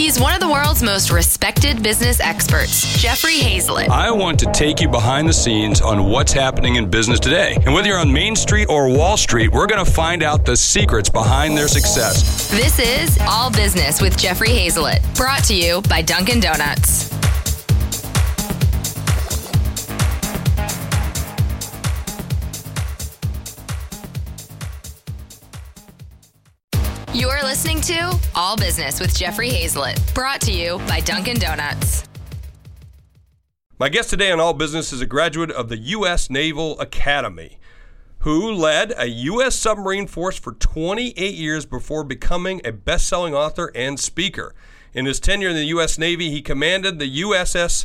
He's one of the world's most respected business experts, Jeffrey Hayzlett. I want to take you behind the scenes on what's happening in business today. And whether you're on Main Street or Wall Street, we're going to find out the secrets behind their success. This is All Business with Jeffrey Hayzlett, brought to you by Dunkin' Donuts. Listening to All Business with Jeffrey Hayzlett, brought to you by Dunkin' Donuts. My guest today on All Business is a graduate of the U.S. Naval Academy who led a U.S. submarine force for 28 years before becoming a best selling author and speaker. In his tenure in the U.S. Navy, he commanded the USS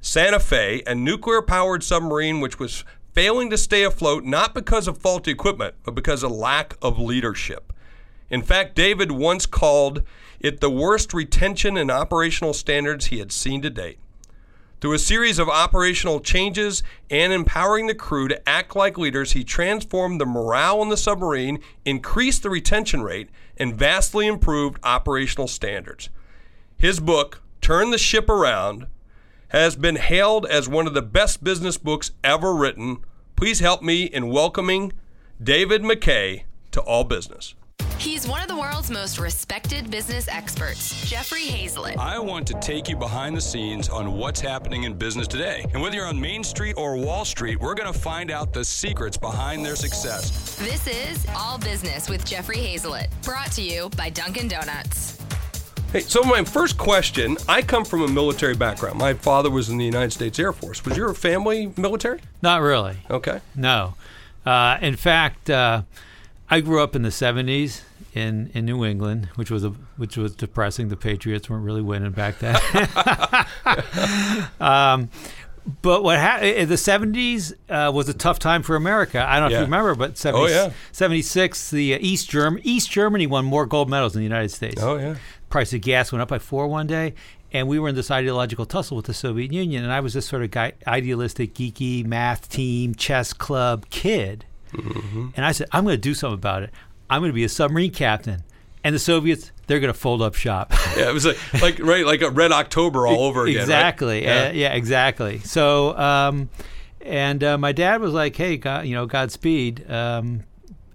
Santa Fe, a nuclear powered submarine which was failing to stay afloat not because of faulty equipment, but because of lack of leadership. In fact, David once called it the worst retention and operational standards he had seen to date. Through a series of operational changes and empowering the crew to act like leaders, he transformed the morale on the submarine, increased the retention rate, and vastly improved operational standards. His book, Turn the Ship Around, has been hailed as one of the best business books ever written. Please help me in welcoming David Marquet to All Business. He's one of the world's most respected business experts, Jeffrey Hayzlett. I want to take you behind the scenes on what's happening in business today. And whether you're on Main Street or Wall Street, we're going to find out the secrets behind their success. This is All Business with Jeffrey Hayzlett, brought to you by Dunkin' Donuts. Hey, so my first question I come from a military background. My father was in the United States Air Force. Was your family military? Not really. Okay. No. Uh, in fact, uh, I grew up in the 70s in, in New England, which was a which was depressing. The Patriots weren't really winning back then. um, but what happened? The '70s uh, was a tough time for America. I don't know Yeah. if you remember, but 70, Oh, yeah. '76, the uh, East Germ East Germany won more gold medals than the United States. Oh, yeah. Price of gas went up by four one day, and we were in this ideological tussle with the Soviet Union. And I was this sort of guy, idealistic, geeky math team, chess club kid. Mm-hmm. And I said, I'm going to do something about it. I'm going to be a submarine captain. And the Soviets, they're going to fold up shop. Yeah, it was like, like right, like a Red October all over again. right? exactly. Yeah. Uh, yeah, exactly. So, um, and uh, my dad was like, "Hey, God, you know, Godspeed." Um,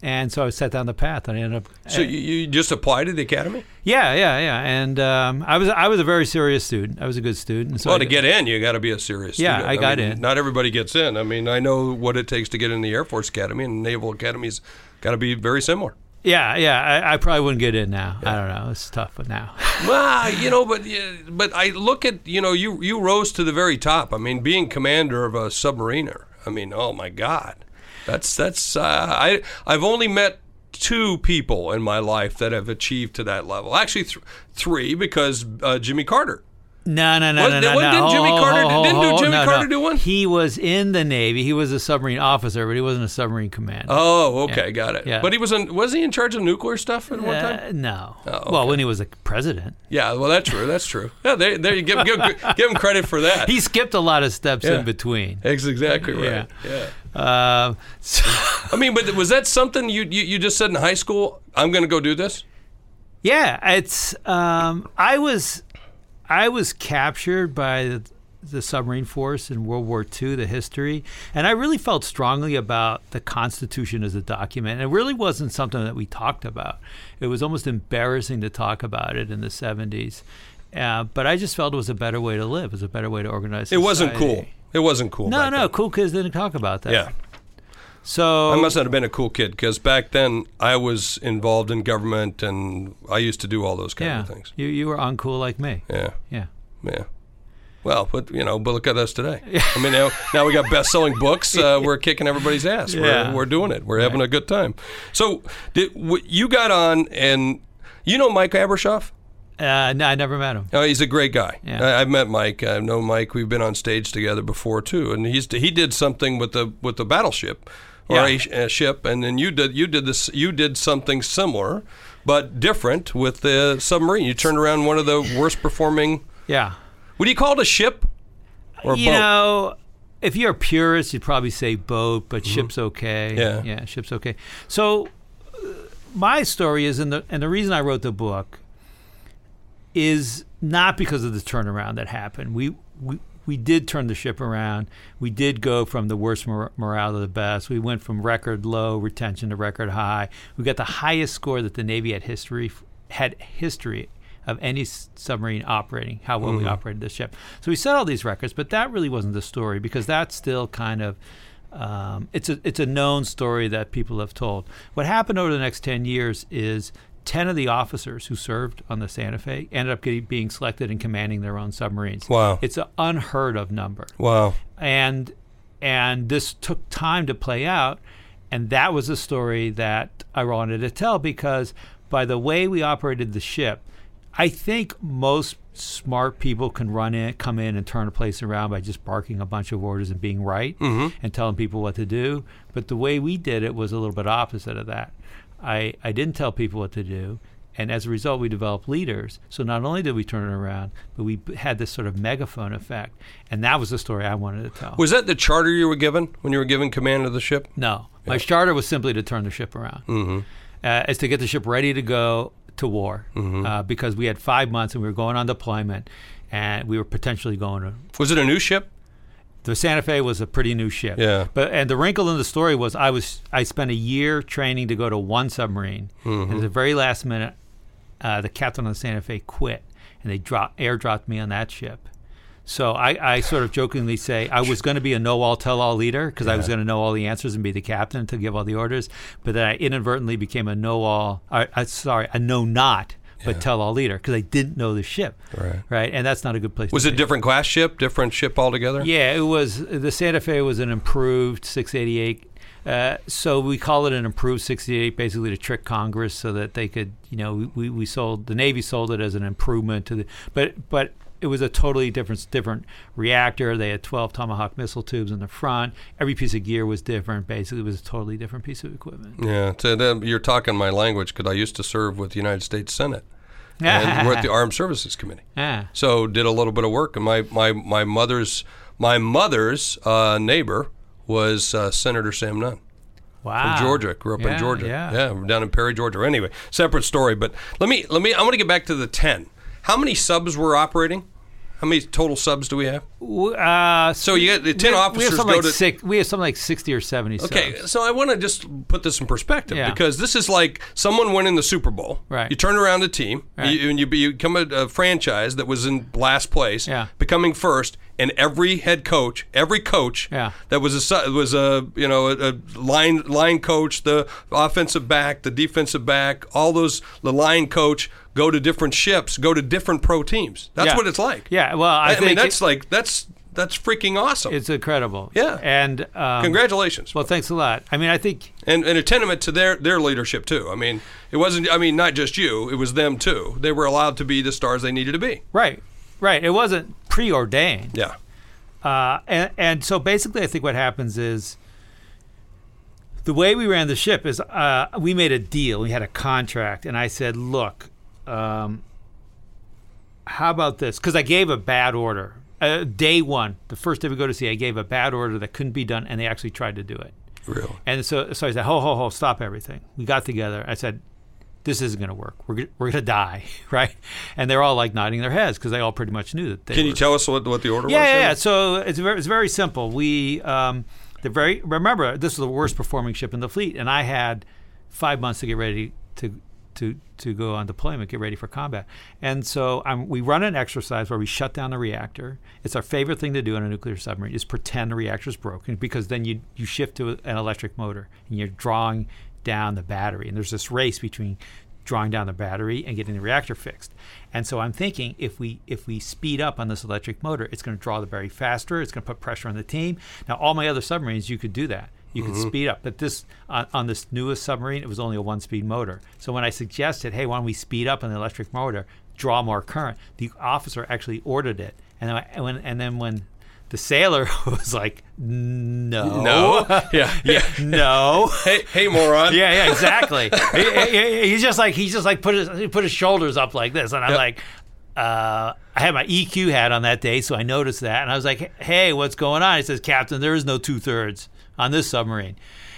and so I set down the path, and I ended up. so you, you just applied to the academy? yeah, yeah, yeah. And um, I was I was a very serious student. I was a good student. So well, I to get in, you got to be a serious. Yeah, student. I got mean, in. Not everybody gets in. I mean, I know what it takes to get in the Air Force Academy, and Naval Academy's got to be very similar. Yeah, yeah. I, I probably wouldn't get in now. I don't know. It's tough, but now. Well, you know, but but I look at you know you you rose to the very top. I mean, being commander of a submariner. I mean, oh my God, that's that's uh, I I've only met two people in my life that have achieved to that level. Actually, th- three because uh, Jimmy Carter. No, no, no, What- no, no, what no. did Jimmy hold, Carter do- hold, didn't do Jimmy no, Carter no. do? He was in the Navy. He was a submarine officer, but he wasn't a submarine commander. Oh, okay, Yeah. got it. Yeah. But he was in, was he in charge of nuclear stuff at one Uh, time? no. Oh, Well, when he was a president, Yeah, well, that's true. That's true. Yeah, there, there you give, give give him credit for that. he skipped a lot of steps Yeah. in between. That's exactly right. Yeah. yeah. Uh, so, I mean, but was that something you, you, you just said in high school? I'm going to go do this. yeah, it's. Um, I was, I was captured by the, the submarine force in World War II, the history, and I really felt strongly about the Constitution as a document. It really wasn't something that we talked about. It was almost embarrassing to talk about it in the '70s. Uh, but I just felt it was a better way to live. It was a better way to organize. It wasn't cool. It wasn't cool. No, no, then. cool kids didn't talk about that. Yeah, So I must not have been a cool kid because back then I was involved in government and I used to do all those kind yeah, of things. you you were uncool like me. Yeah, Yeah. yeah. Well, but you know, but look at us today. Yeah. I mean, now, now we got best-selling books. Uh, we're kicking everybody's ass. Yeah. We're, we're doing it. We're having a good time. So, did w- you got on and you know Mike Abrashoff? Uh, no, I never met him. Oh, he's a great guy. Yeah. I, I've met Mike. I know Mike. We've been on stage together before too, and he's he did something with the with the battleship or Yeah. a, a ship, and then you did you did this you did something similar, but different with the submarine. You turned around one of the worst performing. Yeah. What do you call it? A ship or a you boat? know, if you're a purist, you'd probably say boat, but ship's okay. Mm-hmm. Yeah. Yeah, ship's okay. So uh, my story is, and the and the reason I wrote the book is not because of the turnaround that happened. We we we did turn the ship around. We did go from the worst mor- morale to the best. We went from record low retention to record high. We got the highest score that the Navy had history had history of any s- submarine operating. How well we operated the ship. So we set all these records, but that really wasn't the story because that's still kind of um, it's a it's a known story that people have told. What happened over the next ten years is ten of the officers who served on the Santa Fe ended up getting, being selected and commanding their own submarines. Wow. It's an unheard of number, Wow. and and this took time to play out, and that was a story that I wanted to tell because by the way we operated the ship, I think most smart people can run in, come in, and turn a place around by just barking a bunch of orders and being right and telling people what to do. But the way we did it was a little bit opposite of that. I, I didn't tell people what to do. And as a result, we developed leaders. So not only did we turn it around, but we had this sort of megaphone effect. And that was the story I wanted to tell. Was that the charter you were given when you were given command of the ship? No, my charter was simply to turn the ship around, mm-hmm. uh, is to get the ship ready to go to war, uh, because we had five months and we were going on deployment, and we were potentially going to. Was it a new ship? The Santa Fe was a pretty new ship. Yeah. But and the wrinkle in the story was I was I spent a year training to go to one submarine, and at the very last minute, uh, the captain on the Santa Fe quit, and they dropped airdropped me on that ship. So I, I sort of jokingly say I was going to be a know-all, tell-all leader because I was going to know all the answers and be the captain to give all the orders. But then I inadvertently became a know-all, uh, uh, sorry, a know-not, but tell-all leader because I didn't know the ship. Right. Right, and that's not a good place. Was it different class ship, different ship altogether? Yeah, it was the Santa Fe was an improved 688. Uh, so we call it an improved 68, basically to trick Congress so that they could, you know, we, we sold the Navy sold it as an improvement to the, but but it was a totally different different reactor. They had 12 Tomahawk missile tubes in the front. Every piece of gear was different. Basically, it was a totally different piece of equipment. Yeah, so then you're talking my language because I used to serve with the United States Senate and we're at the Armed Services Committee. Ah, So did a little bit of work, and my my my mother's my mother's uh, neighbor was uh, Senator Sam Nunn wow. from Georgia. Grew up Yeah, in Georgia. yeah. down in Perry, Georgia. Anyway, separate story. But let me let me. I want to get back to the ten. How many subs were operating? How many total subs do we have? Uh, So you get the ten we, we officers have something go like to six, We have something like 60 or 70. Okay, subs. so I want to just put this in perspective Yeah. because this is like someone winning the Super Bowl. Right. You turn around the team, Right. you, and you, you become a, a franchise that was in last place, Yeah. becoming first, and every head coach, every coach Yeah. that was a was a you know a, a line line coach, the offensive back, the defensive back, all those the line coach go to different ships, go to different pro teams. That's Yeah. what it's like. Yeah, well, I, I, think mean that's it- like that's that's freaking awesome. it's incredible. Yeah. And um, Congratulations. Well, thanks a lot. I mean, I think and, and a tenement to their their leadership too. I mean, it wasn't. I mean, not just you. It was them too. They were allowed to be the stars they needed to be. right, right. It wasn't preordained. Yeah. Uh, and, and so basically, I think what happens is the way we ran the ship is uh, we made a deal. We had a contract, and I said, "Look, um, how about this?" Because I gave a bad order. Uh, day one, the first day we go to sea, I gave a bad order that couldn't be done, and they actually tried to do it. Real. And so, so I said, "Ho, ho, ho! Stop everything." We got together. I said, "This isn't going to work. We're we're going to die, right?" And they're all like nodding their heads because they all pretty much knew that. They Can were, you tell us what what the order yeah, was? yeah, yeah. So it's very, it's very simple. We um, the very remember this was the worst performing ship in the fleet, and I had five months to get ready to to to go on deployment, get ready for combat. And so um, we run an exercise where we shut down the reactor. It's our favorite thing to do on a nuclear submarine is pretend the reactor's broken because then you you shift to an electric motor and you're drawing down the battery. And there's this race between drawing down the battery and getting the reactor fixed. And so I'm thinking if we if we speed up on this electric motor, it's going to draw the battery faster. It's going to put pressure on the team. Now, all my other submarines, you could do that. You could mm-hmm. speed up, but this on, on this newest submarine, it was only a one-speed motor. So when I suggested, hey, why don't we speed up on the electric motor, draw more current, the officer actually ordered it. And then I, when and then when the sailor was like, no, No. Yeah. yeah, no. Hey, hey, moron. Yeah, yeah, exactly. he, he- he's just like he's just like put his he put his shoulders up like this, and I'm Yep. like, uh, I had my EQ hat on that day, so I noticed that, and I was like, "Hey, what's going on?" He says, "Captain, there is no two thirds on this submarine."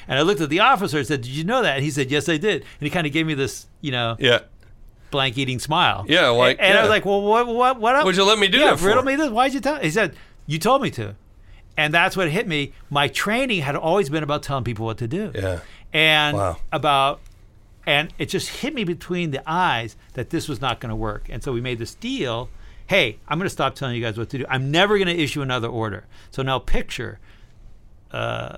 And I looked at the officer and said, "Did you know that?" And he said, "Yes, I did." And he kind of gave me this, you know, Yeah. blank eating smile. Yeah, like, and, and I was like, well, what, what, what? What'd you let me do yeah, that for? riddle me this. Why'd you tell? He said, you told me to, and that's what hit me. My training had always been about telling people what to do. Yeah. and Wow. about, and it just hit me between the eyes that this was not going to work. And so we made this deal. Hey, I'm going to stop telling you guys what to do. I'm never going to issue another order. So now picture uh,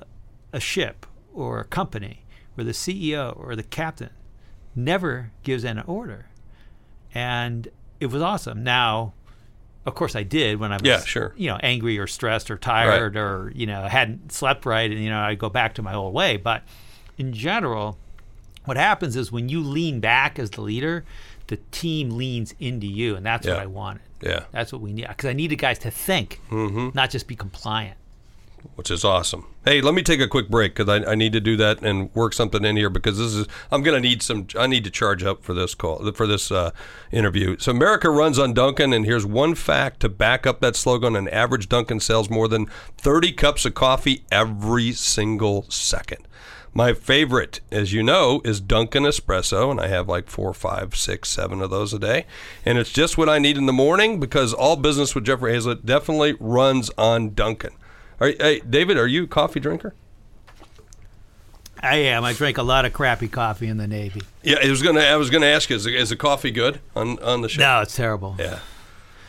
a ship or a company where the CEO or the captain never gives an order. And it was awesome. Now, of course, I did when I was, Yeah, sure. you know, angry or stressed or tired or you know hadn't slept right, and you know I go back to my old way. But in general, what happens is when you lean back as the leader, the team leans into you, and that's what I wanted. Yeah. That's what we need because I needed guys to think, mm-hmm. not just be compliant. Which is awesome. Hey, let me take a quick break because I, I need to do that and work something in here because this is I'm to need some. I need to charge up for this call for this uh, interview. So America runs on Dunkin', and here's one fact to back up that slogan: an average Dunkin' sells more than 30 cups of coffee every single second. My favorite, as you know, is Dunkin' Espresso, and I have like four, five, six, seven of those a day. And it's just what I need in the morning because all business with Jeffrey Hayzlett definitely runs on Dunkin'. Are, hey, David, are you a coffee drinker? I am. I drank a lot of crappy coffee in the Navy. Yeah, I was gonna. I was gonna ask you, is, is the coffee good on on the show? No, it's terrible. Yeah,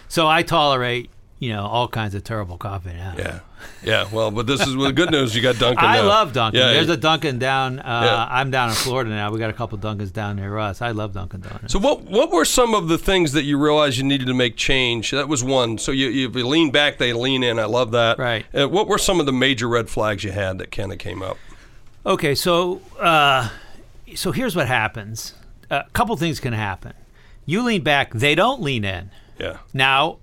So I tolerate, you know, all kinds of terrible coffee now. yeah, yeah. Well, but this is the good news. You got Dunkin'. I now. love Dunkin'. Yeah, There's yeah. a Dunkin' down. Uh, Yeah. I'm down in Florida now. We got a couple Dunkins down near us. I love Dunkin' Donuts. So what what were some of the things that you realized you needed to make change? That was one. So you you lean back, they lean in. I love that. Right. Uh, what were some of the major red flags you had that kind of came up? Okay, so uh, so here's what happens. A couple things can happen. You lean back, they don't lean in. Yeah. Now,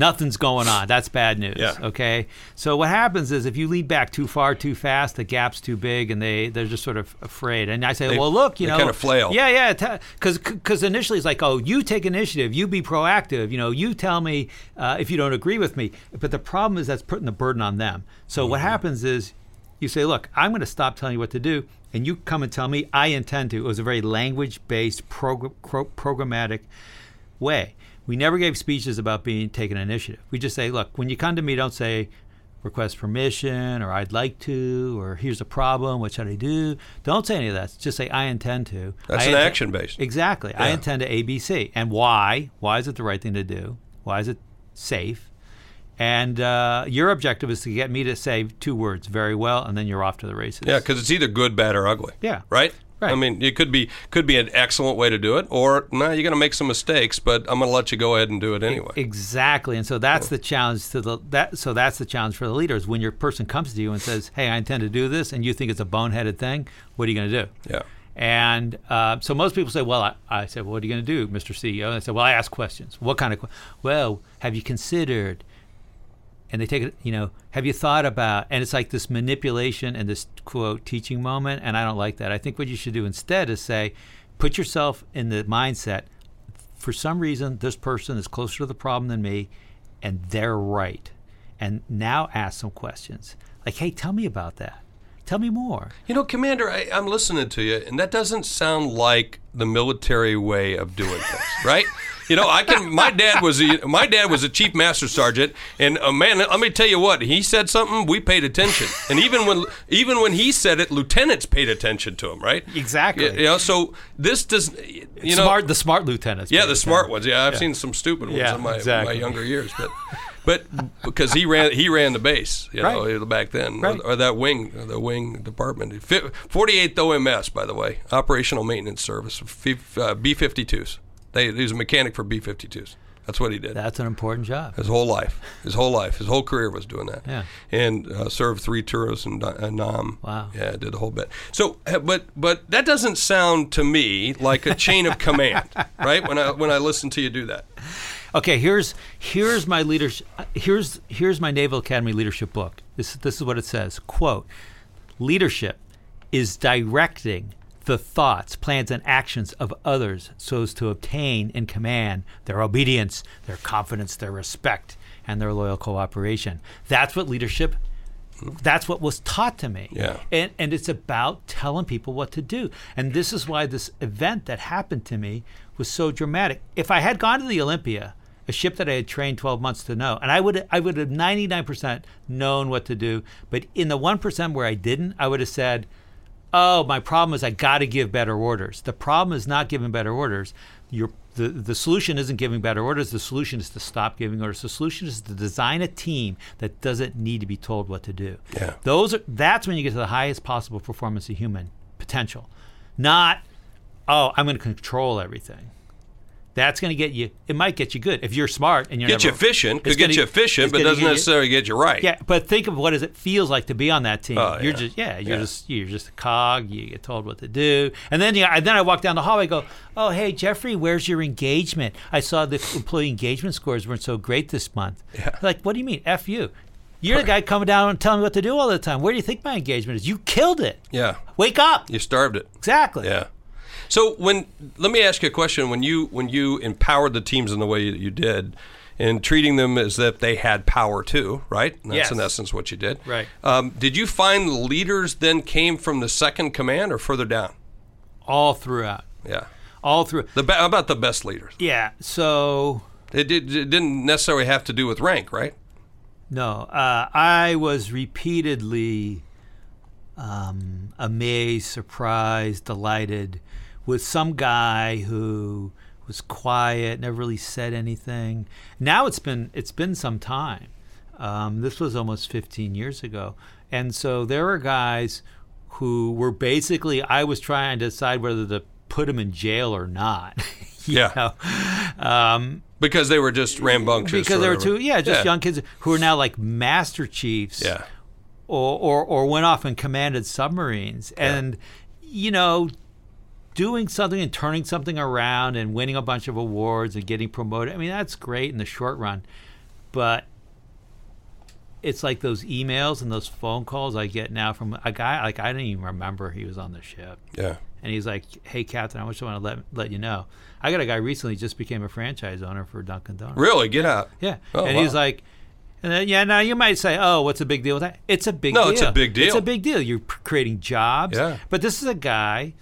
nothing's going on. That's bad news. Yeah. Okay. So what happens is if you lean back too far, too fast, the gap's too big, and they they're just sort of afraid. And I say, They- well, look, you they know, kinda flail. Yeah, yeah. Because because initially it's like, oh, you take initiative, you be proactive. You know, you tell me uh, if you don't agree with me. But the problem is that's putting the burden on them. So Mm-hmm. what happens is you say, look, I'm going to stop telling you what to do, and you come and tell me I intend to. It was a very language-based, progr- pro- programmatic way. We never gave speeches about being taking initiative. We just say, look, when you come to me, don't say request permission or I'd like to or here's a problem, what should I do? Don't say any of that. Just say I intend to. That's I an action based. Exactly. I intend to ABC. And why? Why is it the right thing to do? Why is it safe? And uh, your objective is to get me to say two words very well, and then you're off to the races. Yeah, because it's either good, bad, or ugly. Yeah. Right. Right. I mean, it could be could be an excellent way to do it, or no, you're going to make some mistakes, but I'm going to let you go ahead and do it anyway. Exactly, and so that's the challenge to the that. So that's the challenge for the leaders. When your person comes to you and says, "Hey, I intend to do this," and you think it's a boneheaded thing, what are you going to do? Yeah. And uh, so most people say, "Well, I, I said, well, what are you going to do, Mr. CEO?" And I said, "Well, I ask questions. What kind of? que- Well, have you considered?" And they take it, you know, have you thought about? And it's like this manipulation and this quote teaching moment, and I don't like that. I think what you should do instead is say, put yourself in the mindset. For some reason, this person is closer to the problem than me, and they're right. And now ask some questions, like, "Hey, tell me about that. Tell me more." You know, Commander, I, I'm listening to you, and that doesn't sound like the military way of doing things, right? You know, I can. My dad was a, my dad was a chief master sergeant, and uh, man, let me tell you what he said something. We paid attention, and even when even when he said it, lieutenants paid attention to him, right? Exactly. You know, so this does. You know, smart, the smart lieutenants. Yeah, the attention. smart ones. Yeah, I've seen some stupid ones Yeah, in my, exactly. my younger years, but but because he ran he ran the base, you know, Right. back then, Right. or, or that wing, the wing department. Forty eighth OMS, by the way, operational maintenance service, uh, B fifty twos. They he was a mechanic for B fifty twos. That's what he did. That's an important job. his whole life, his whole life, his whole career was doing that. Yeah. And uh, served three tours in uh, Nam. Wow. Yeah, did the whole bit. So, uh, but but that doesn't sound to me like a chain of command, right? When I when I listen to you do that. Okay, here's here's my leadership. Here's here's my Naval Academy leadership book. This this is what it says. Quote: Leadership is directing the thoughts, plans, and actions of others so as to obtain and command their obedience, their confidence, their respect, and their loyal cooperation. That's what leadership That's what was taught to me. Yeah. And and it's about telling people what to do. And this is why this event that happened to me was so dramatic. If I had gone to the Olympia, a ship that I had trained 12 months to know, and I would I would have 99% known what to do, but in the 1% where I didn't, I would have said, "Oh, my problem is I got to give better orders." The problem is not giving better orders. Your the, the solution isn't giving better orders. The solution is to stop giving orders. The solution is to design a team that doesn't need to be told what to do. Yeah. Those are that's when you get to the highest possible performance of human potential. Not, oh, I'm going to control everything. That's going to get you. It might get you good if you're smart and you're Get you efficient. Could get gonna- you efficient, but doesn't get you- necessarily get you right. yeah, but think of what it feels like to be on that team. Oh, you're yeah. just yeah, you're Yeah. just you're just a cog. You get told what to do, and then you, and then I walk down the hallway. Go, oh hey Jeffrey, where's your engagement? I saw the employee engagement scores weren't so great this month. Yeah. Like, what do you mean? F you. You're the guy coming down and telling me what to do all the time. Where do you think my engagement is? You killed it. Yeah. Wake up. You starved it. Exactly. Yeah. So when let me ask you a question: when you when you empowered the teams in the way that you did, and treating them as if they had power too, right? And that's Yes. in essence what you did. Right. Um, did you find the leaders then came from the second command or further down? All throughout. Yeah. All through. The be- about the best leaders? Yeah. So It, did, it didn't necessarily have to do with rank, right? No, uh, I was repeatedly um, amazed, surprised, delighted with some guy who was quiet, never really said anything. Now it's been it's been some time. Um, this was almost 15 years ago, and so there are guys who were basically I was trying to decide whether to put him in jail or not. Yeah. Um, Because they were just rambunctious. because there were two, yeah, just young kids who are now like master chiefs, Yeah. or, or or went off and commanded submarines, and you know, doing something and turning something around and winning a bunch of awards and getting promoted. I mean, that's great in the short run, but it's like those emails and those phone calls I get now from a guy like I didn't even remember he was on the ship Yeah. and he's like, "Hey, Captain, I just want to let let you know, I got a guy recently just became a franchise owner for Dunkin' Donuts. Really? Get out. Yeah, Oh, and he's like, and then, yeah. Now you might say, "Oh, what's a big deal with that?" It's a big No, deal. it's a big deal. It's a big deal. You're creating jobs. Yeah. But this is a guy,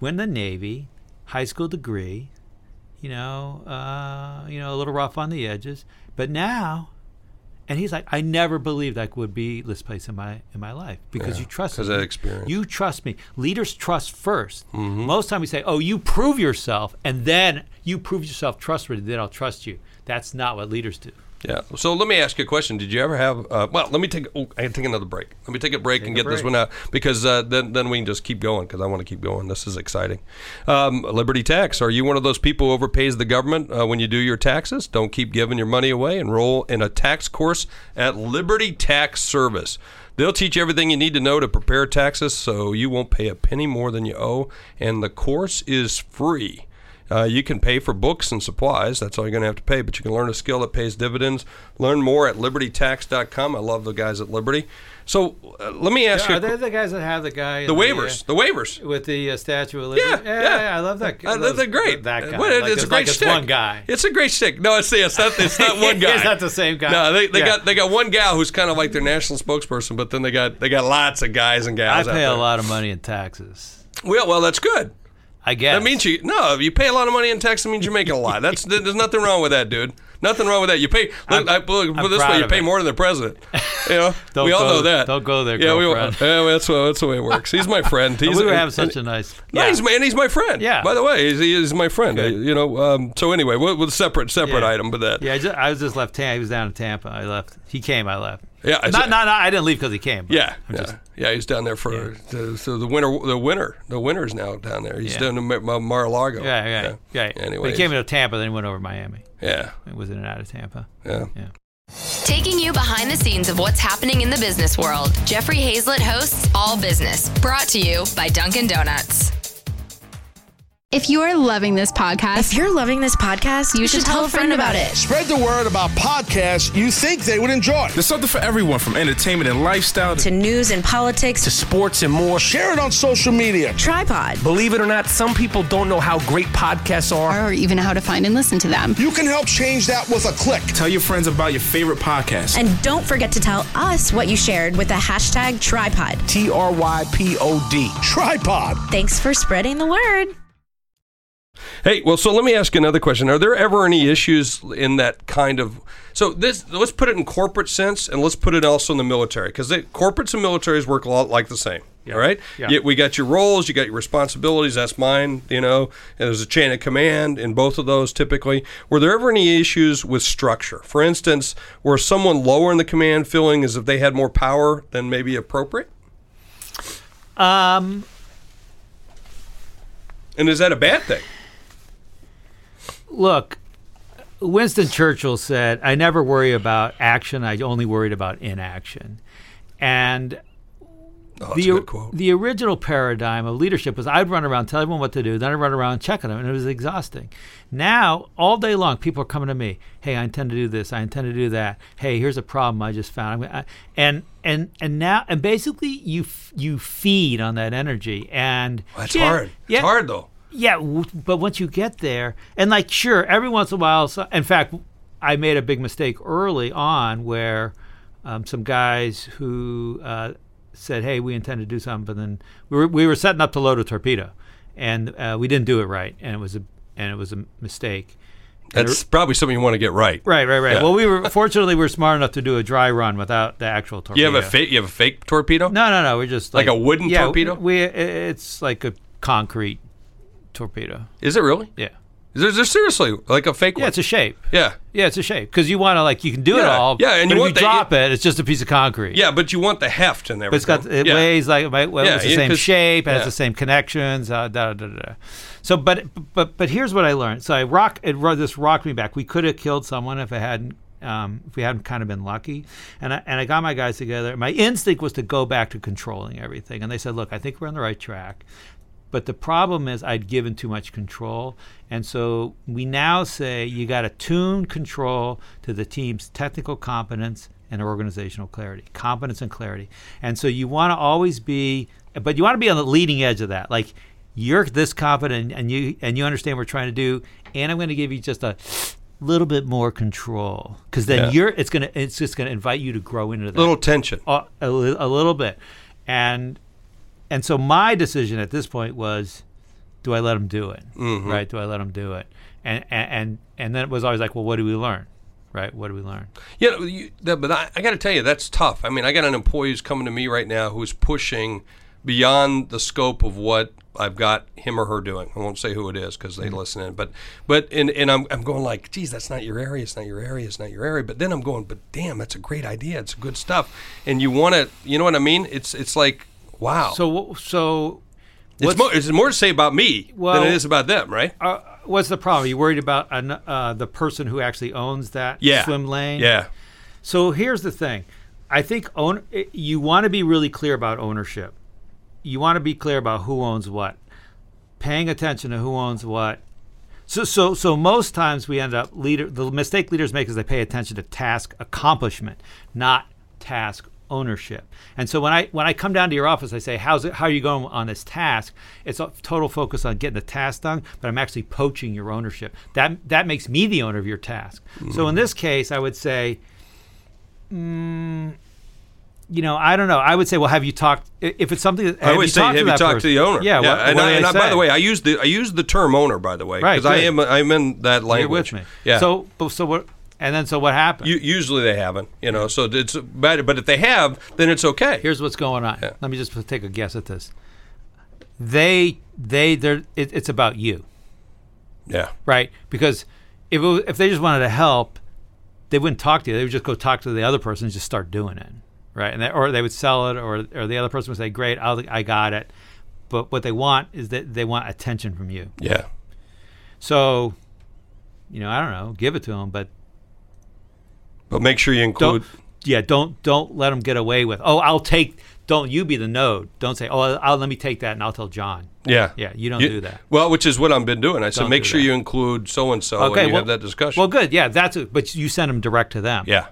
went in the Navy, high school degree, you know, uh, you know, a little rough on the edges, but now. And he's like, I never believed I would be this place in my in my life because Yeah, you trust me. of that experience. You trust me. Leaders trust 1st Mm-hmm. Most time we say, "Oh, you prove yourself, and then you prove yourself trustworthy. Then I'll trust you." That's not what leaders do. Yeah. So let me ask you a question. Did you ever have? Uh, well, let me take. Oh, I can take another break. Let me take a break and a get this one out because uh, then then we can just keep going because I want to keep going. This is exciting. Um, Liberty Tax. Are you one of those people who overpays the government uh, when you do your taxes? Don't keep giving your money away. Enroll in a tax course at Liberty Tax Service. They'll teach you everything you need to know to prepare taxes so you won't pay a penny more than you owe, and the course is free. Uh, you can pay for books and supplies. That's all you're going to have to pay. But you can learn a skill that pays dividends. Learn more at libertytax.com. I love the guys at Liberty. So uh, let me ask Are you Are they the guys that have the guy? the waivers. The waivers. uh, with the uh, Statue of Liberty. Yeah, yeah. I love that. Uh, those- they're great. That guy. Well, Like it's a like great it's stick. one guy. It's a great stick. No, it's, it's not. It's not one guy. It's not the same guy. No, they, they Yeah. got they got one gal who's kind of like their national spokesperson, but then they got they got lots of guys and I gals. out pay a lot of money in taxes. Well, well, that's good. I guess That means you no. If you pay a lot of money in tax, it means you're making a lot. That's there's nothing wrong with that, dude. Nothing wrong with that. You pay. Look, I, look, this way, you pay it. more than the president. You know, we all go- know that. don't go there, Yeah, we, girlfriend. yeah, well, that's that's the way it works. He's my friend. He's we were having such a nice. No, Yeah. he's my, and he's my friend. Yeah. By the way, he's, he is my friend. Uh, you know. Um, so anyway, with, with separate separate Yeah. item, but that. Yeah, I, just, I was just left. Tampa. He was down in Tampa. I left. He came. I left. Yeah, I Not, not, not, I didn't leave because he came. Yeah, I'm yeah, just- yeah. He's down there for the, so the winter. The winter. The winter's now down there. He's Yeah. down in Mar- Mar-a-Lago. yeah, yeah, yeah. Anyway, he came into Tampa, then he went over to Miami. yeah, He was in and out of Tampa. yeah. Yeah. Taking you behind the scenes of what's happening in the business world, Jeffrey Hayzlett hosts All Business, brought to you by Dunkin' Donuts. If you are loving this podcast, If you're loving this podcast, you should tell a friend about it. Spread the word about podcasts you think they would enjoy. There's something for everyone from entertainment and lifestyle To news and politics, to sports and more. Share it on social media. trypod. Believe it or not, some people don't know how great podcasts are. or even how to find and listen to them. You can help change that with a click. Tell your friends about your favorite podcast. And don't forget to tell us what you shared with the hashtag trypod. T R Y P O D. Trypod. Thanks for spreading the word. Hey, well, so let me ask another question. Are there ever any issues in that kind of so this? Let's put it in corporate sense, and let's put it also in the military, because corporates and militaries work a lot like the same. All right. Yeah. We got your roles, you got your responsibilities. That's mine. You know, and there's a chain of command in both of those. Typically, were there ever any issues with structure? For instance, were someone lower in the command feeling as if they had more power than maybe appropriate? Um, And is that a bad thing? Look, Winston Churchill said, "I never worry about action. I only worried about inaction." And Oh, the a good quote. the original paradigm of leadership was I'd run around, tell everyone what to do, then I'd run around checking them, and it was exhausting. Now, all day long, people are coming to me. Hey, I intend to do this. I intend to do that. Hey, here's a problem I just found. I'm, I, and and and now and basically you f- you feed on that energy and That's Yeah, hard. Yeah, It's hard though. Yeah, w- but once you get there, and like, sure, every once in a while, so, in fact, I made a big mistake early on where um, some guys who uh, said, "Hey, we intend to do something," but then we were, we were setting up to load a torpedo, and uh, we didn't do it right, and it was a and it was a mistake. That's probably something you want to get right. Right, right, right. Yeah. Well, we were fortunately we were smart enough to do a dry run without the actual torpedo. You have a fake. You have a fake torpedo. No, no, no. We're just Like like, a wooden yeah, torpedo? We it's like a concrete torpedo. Is it really? Yeah. Is there, is there seriously like a fake one? Yeah, one? it's a shape. yeah. Yeah, it's a shape because you want to like you can do it Yeah, all. yeah, and but you if want you the- drop it, it's just a piece of concrete. Yeah, but you want the heft and everything. but it's got it yeah. weighs like well, Yeah, it's the yeah, same 'cause- shape, it has the same connections. Uh, da, da, da, da. So, but but but here's what I learned. So I rock it. ro- This rocked me back. We could have killed someone if it hadn't. Um, if we hadn't kind of been lucky, and I, and I got my guys together. My instinct was to go back to controlling everything, and they said, "Look, I think we're on the right track." But the problem is I'd given too much control. And so we now say you got to tune control to the team's technical competence and organizational clarity, competence and clarity. And so you want to always be, but you want to be on the leading edge of that. Like you're this confident and you and you understand what we're trying to do, and I'm going to give you just a little bit more control because then Yeah. you're it's gonna it's just gonna invite you to grow into that A little tension. Uh, a, a, a little bit, and and so my decision at this point was, do I let him do it? Mm-hmm. Right? Do I let him do it? And and and, then it was always like, well, what do we learn? Right? What do we learn? Yeah, you, that, but I, I got to tell you, that's tough. I mean, I got an employee who's coming to me right now who's pushing beyond the scope of what I've got him or her doing. I won't say who it is because they listen in, but but and, and I'm, I'm going like, geez, that's not your area. It's not your area. It's not your area. But then I'm going, but damn, that's a great idea. It's good stuff. And you want to, you know what I mean? It's it's like, wow. So so. it's more, it's more to say about me Well- than it is about them, right? Uh, what's the problem? Are you worried about an, uh, the person who actually owns that Yeah. swim lane? Yeah. So here's the thing. I think own you want to be really clear about ownership. You want to be clear about who owns what. Paying attention to who owns what. So so so most times we end up leader the mistake leaders make is they pay attention to task accomplishment, not task ownership. And so when I when I come down to your office, I say, "How's it? How are you going on this task?" It's a total focus on getting the task done, but I'm actually poaching your ownership. That that makes me the owner of your task. So in this case, I would say, mm, you know, I don't know. I would say, well, have you talked? If it's something that I always say, talked have to you talked to the owner? Yeah. what, and, what I, and I, by the way, I use the I use the term owner. By the way, Right, because I am I'm in that You're language. with me. Yeah. So, so what? And then, so what happened? U- usually they haven't, you know. So it's but but if they have, then it's okay. Here's what's going on. Yeah. Let me just take a guess at this. They, they, they're. It, it's about you, yeah. right? Because if it, was- if they just wanted to help, they wouldn't talk to you. They would just go talk to the other person and just start doing it, right? And they, or they would sell it, or or the other person would say, "Great, I'll, I got it." But what they want is that they want attention from you. Yeah. So, you know, I don't know, give it to them, but But make sure you include. don't. Yeah, don't don't let them get away with. Oh, I'll take don't you be the node. Don't say, oh, I'll, let me take that and I'll tell John. Yeah. Yeah, you don't do that. Well, which is what I've been doing. I said, Don't make sure that. you include so and so Okay, you well, have that discussion. Well, good. Yeah, that's it. But you send them direct to them. yeah.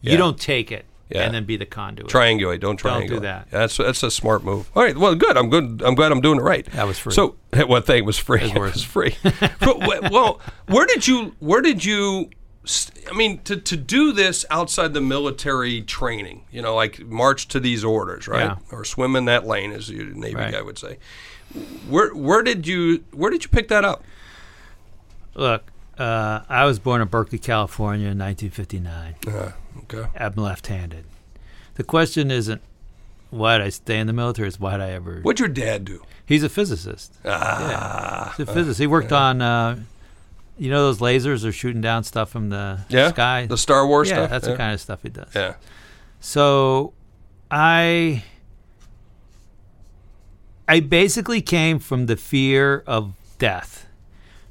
You don't take it Yeah. and then be the conduit. Triangulate. Don't triangulate. Don't do that. Yeah, that's that's a smart move. All right. Well, good. I'm good. I'm glad I'm doing it right. That was free. So one thing was free. It was It was free. But, well, where did you? Where did you? I mean, to, to do this outside the military training, you know, like march to these orders, right, Yeah. or swim in that lane, as your Navy Right. guy would say. Where where did you where did you pick that up? Look, uh, I was born in Berkeley, California in 1959. Uh, okay. I'm left-handed. The question isn't why did I stay in the military? It's why did I ever? What'd your dad do? He's a physicist. Ah, He's a physicist. He worked on, uh, you know, those lasers are shooting down stuff from the yeah, sky. the Star Wars yeah, stuff. that's yeah. the kind of stuff he does. Yeah. So, I, I basically came from the fear of death,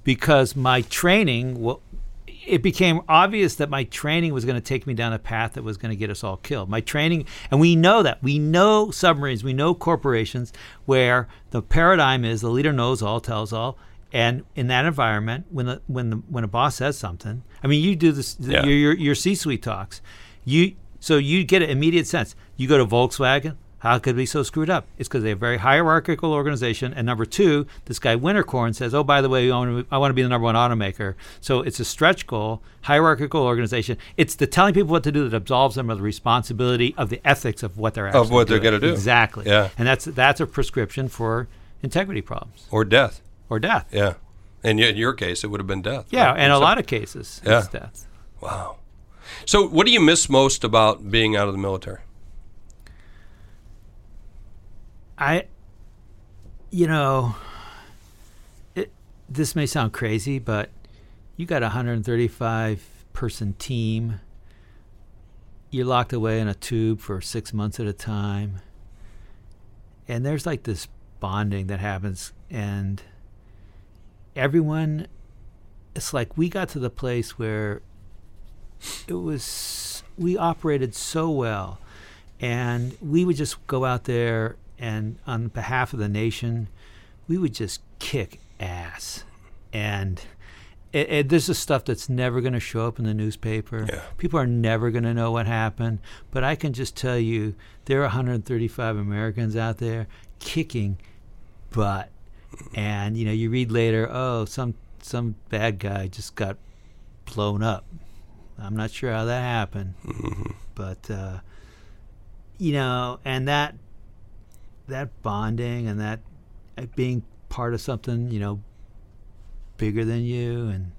because my training, wa- it became obvious that my training was going to take me down a path that was going to get us all killed. My training, and we know that. We know submarines, we know corporations where the paradigm is the leader knows all, tells all. And in that environment, when the, when the, when a boss says something, I mean, you do this. Yeah. Your, your your C-suite talks. You so you get an immediate sense. You go to Volkswagen. How could it be so screwed up? It's because they have a very hierarchical organization. And number two, this guy Winterkorn says, "Oh, by the way, I want, to, I want to be the number one automaker." So it's a stretch goal, hierarchical organization. It's the telling people what to do that absolves them of the responsibility of the ethics of what they're actually Of what they're gonna do. Exactly. Yeah. And that's that's a prescription for integrity problems Or death. Or death. Yeah. And yet in your case, it would have been death. Yeah, right? and a lot of cases, Yeah. it's death. Wow. So, what do you miss most about being out of the military? I, you know, it, this may sound crazy, but you got a 135 person team. You're locked away in a tube for six months at a time. And there's like this bonding that happens, and everyone, it's like we got to the place where it was, we operated so well and we would just go out there and on behalf of the nation we would just kick ass. And it, it, this is stuff that's never going to show up in the newspaper. Yeah. people are never going to know what happened. But i can just tell you there are 135 americans out there kicking butt and you know you read later oh some some bad guy just got blown up i'm not sure how that happened but uh, you know, and that that bonding and that uh, being part of something, you know, bigger than you, and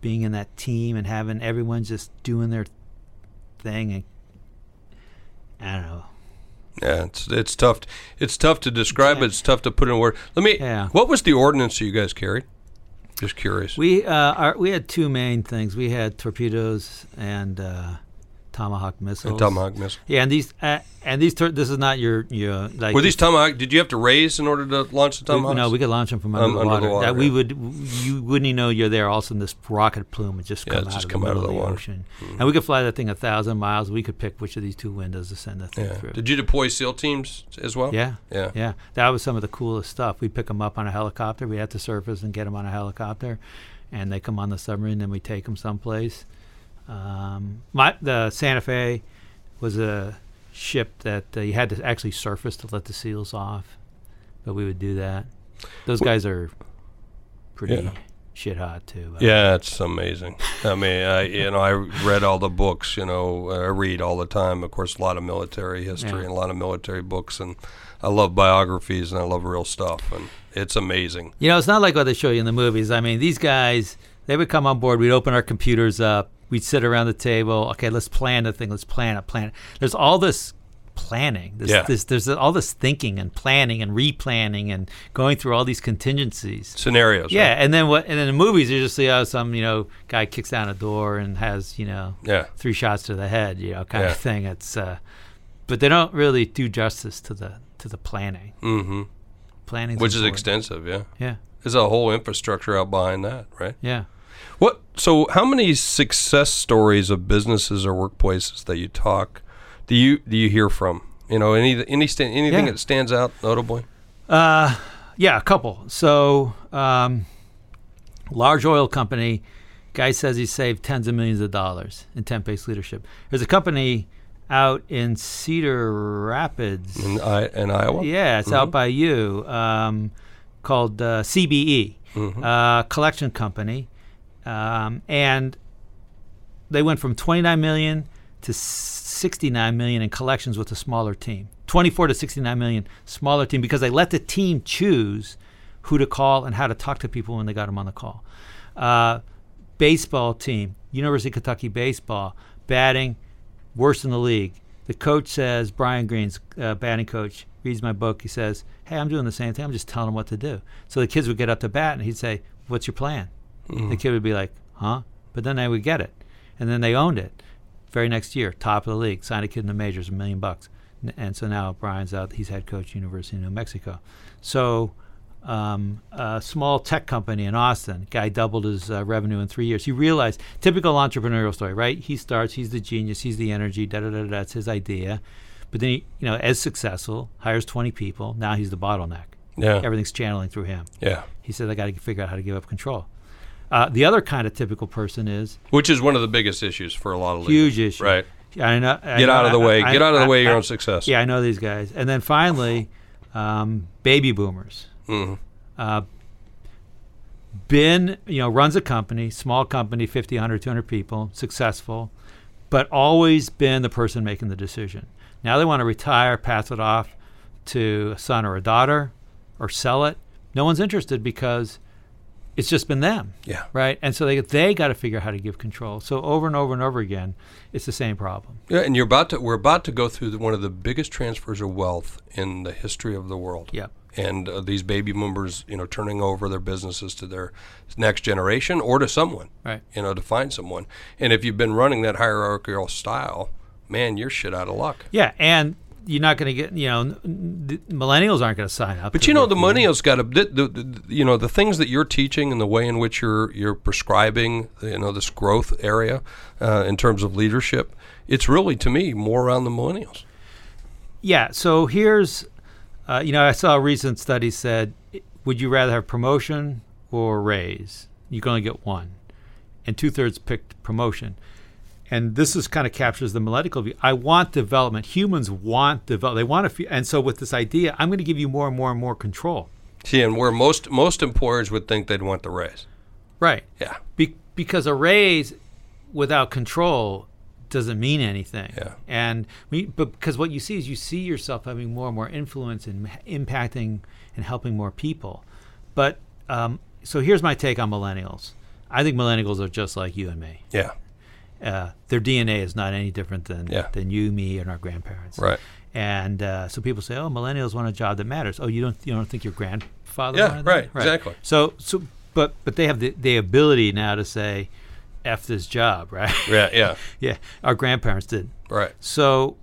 being in that team and having everyone just doing their thing, and I don't know. Yeah, it's it's tough. It's tough to describe. Yeah. It's tough to put in words. Let me. Yeah. What was the ordinance that you guys carried? Just curious. We uh, our, we had two main things. We had torpedoes and uh, tomahawk missiles. And Tomahawk missile. Yeah, and these uh, and these tor- this is not your your like Were these tomahawk? Did you have to raise in order to launch the We- tomahawks? no, we could launch them from under, Um, the, under water. the water, That we would, you wouldn't even know you're there. All of a sudden, this rocket plume would just Yeah, come out just of come the out of the of the, water. ocean, and we could fly that thing a thousand miles. We could pick which of these two windows to send the thing Yeah. through. Did you deploy SEAL teams as well? yeah, Yeah. yeah. That was some of the coolest stuff. We pick them up on a helicopter. We had to surface and get them on a helicopter, and they come on the submarine. Then we take them someplace. Um, my the Santa Fe was a ship that uh, you had to actually surface to let the seals off, but we would do that. Those guys are pretty Yeah. shit hot too. Yeah, it's amazing. I mean, I you know I read all the books. You know, I read all the time. Of course, a lot of military history Yeah. and a lot of military books, and I love biographies and I love real stuff, and it's amazing. You know, it's not like what they show you in the movies. I mean, these guys, they would come on board. We'd open our computers up. We'd sit around the table. Okay, let's plan the thing. Let's plan it. Plan it. There's all this planning. This, Yeah. this, there's all this thinking and planning and replanning and going through all these contingencies. Scenarios. Yeah, right? and then what? And then the movies, you just see how some you know guy kicks down a door and has you know Yeah. three shots to the head, you know, kind Yeah. of thing. It's, uh, but they don't really do justice to the to the planning. Mm-hmm. Planning, Which is extensive. Yeah. Yeah, There's a whole infrastructure out behind that, right? yeah. What? So, how many success stories of businesses or workplaces that you talk do you do you hear from You know, any any anything Yeah. that stands out notably? Uh, yeah, a couple. So, um, large oil company, guy says he saved tens of millions of dollars in temp-based leadership. There's a company out in Cedar Rapids. In, I, in Iowa? Yeah, it's out by you, um, called uh, CBE, uh, collection company, um, and they went from 29 million to 69 million in collections with a smaller team. 24 to 69 million smaller team because they let the team choose who to call and how to talk to people when they got them on the call. Uh, baseball team, University of Kentucky baseball, batting worst in the league. The coach says, Brian Green's uh, batting coach, reads my book. He says, Hey, I'm doing the same thing. I'm just telling them what to do. So the kids would get up to bat and he'd say, What's your plan? The kid would be like, Huh? But then they would get it. And then they owned it. Very next year, top of the league, signed a kid in the majors, a million bucks. N- And so now Brian's out. He's head coach, University of New Mexico. So um, a small tech company in Austin. Guy doubled his uh, revenue in three years. He realized typical entrepreneurial story, right? He starts, he's the genius, he's the energy, da da da. da that's his idea. But then he, you know, as successful, hires 20 people. Now he's the bottleneck. Yeah. Everything's channeling through him. Yeah. He said, I got to figure out how to give up control. Uh, the other kind of typical person is Which is one of the biggest issues for a lot of huge leaders. issue. Right. I know. I Get know- out of the I- way. I- Get out of the way of your own success. Yeah, I know these guys. And then finally, um, baby boomers. Mhm. Uh, been, you know, runs a company, small company, 50, 100, 200 people, successful, but always been the person making the decision. Now they want to retire, pass it off to a son or a daughter, or sell it. No one's interested because it's just been them. Yeah. Right. And so they they got to figure out how to give control. So over and over and over again, it's the same problem. Yeah, and you're about to. We're about to go through the, one of the biggest transfers of wealth in the history of the world. Yeah. And uh, these baby boomers, you know, turning over their businesses to their next generation or to someone. Right. You know, to find someone. And if you've been running that hierarchical style, man, you're shit out of luck. Yeah, and you're not going to get you know n- n- the millennials aren't going to sign up. But you know, the millennials got to, the, the, the, you know, the things that you're teaching and the way in which you're you're prescribing, you know, this growth area uh, in terms of leadership. It's really, to me, more around the millennials. Yeah. So here's, uh, you know, I saw a recent study said, would you rather have promotion or raise? You can only get one, and two thirds picked promotion. And this is kind of captures the millennial view. I want development. Humans want develop. They want to, fe- and so with this idea, I'm going to give you more and more and more control. See, and where most most employers would think they'd want the raise. Right. Yeah. Be- because a raise without control doesn't mean anything. Yeah. And we, but because what you see is you see yourself having more and more influence and impacting and helping more people. But um, so here's my take on millennials. I think millennials are just like you and me. Yeah. Uh, their DNA is not any different than Yeah. than you, me, and our grandparents. Right. And uh, so people say, "Oh, millennials want a job that matters." Oh, you don't you don't think your grandfather? Yeah, wanted that? right, exactly. So so but but they have the, the ability now to say, "F this job," right? Yeah. Yeah. yeah. Our grandparents did. Right. So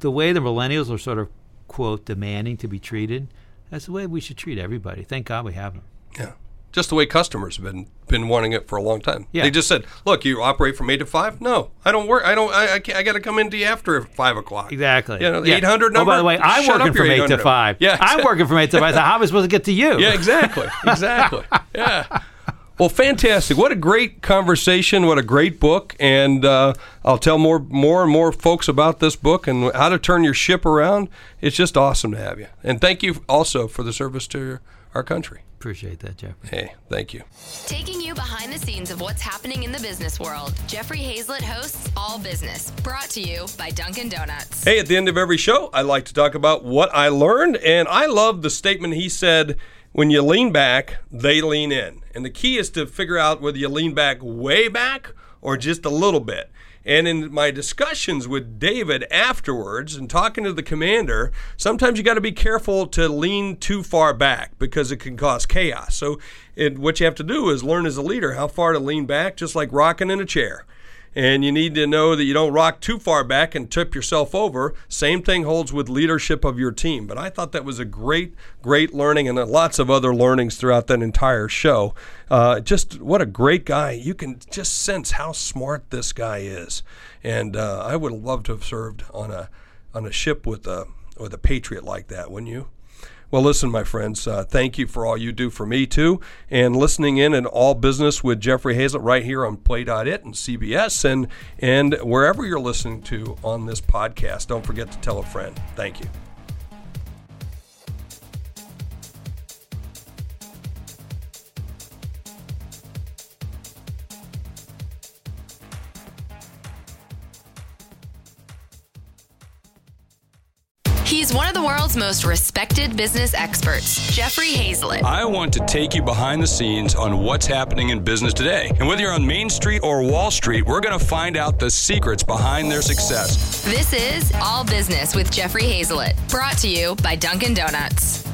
the way the millennials are sort of quote demanding to be treated, that's the way we should treat everybody. Thank God we have them. Yeah. Just the way customers have been been wanting it for a long time. Yeah. They just said, "Look, you operate from eight to five. No, I don't work. I don't. I I, I got to come into you after five o'clock. Exactly. You know, Yeah. 800 Oh, by the way, I'm working from eight to five. Yeah, I'm working from eight to five. So how am I supposed to get to you? Yeah, exactly. Exactly. yeah. Well, fantastic! What a great conversation! What a great book! And uh, I'll tell more, more and more folks about this book and how to turn your ship around. It's just awesome to have you. And thank you also for the service to our country. Appreciate that, Jeff. Hey, thank you. Taking you behind the scenes of what's happening in the business world, Jeffrey Hayzlett hosts All Business, brought to you by Dunkin' Donuts. Hey, at the end of every show, I like to talk about what I learned, and I love the statement he said when you lean back, they lean in. And the key is to figure out whether you lean back way back or just a little bit. And in my discussions with David afterwards and talking to the commander, sometimes you got to be careful to lean too far back because it can cause chaos. So, it, what you have to do is learn as a leader how far to lean back, just like rocking in a chair and you need to know that you don't rock too far back and tip yourself over. Same thing holds with leadership of your team. But I thought that was a great, great learning, and lots of other learnings throughout that entire show. Uh, just what a great guy! You can just sense how smart this guy is, and uh, I would love to have served on a on a ship with a with a Patriot like that, wouldn't you? Well, listen, my friends, uh, thank you for all you do for me, too. And listening in in All Business with Jeffrey Hayzlett right here on Play.it and CBS and, and wherever you're listening to on this podcast. Don't forget to tell a friend. Thank you. He's one of the world's most respected business experts, Jeffrey Hayzlett. I want to take you behind the scenes on what's happening in business today. And whether you're on Main Street or Wall Street, we're going to find out the secrets behind their success. This is All Business with Jeffrey Hayzlett, brought to you by Dunkin' Donuts.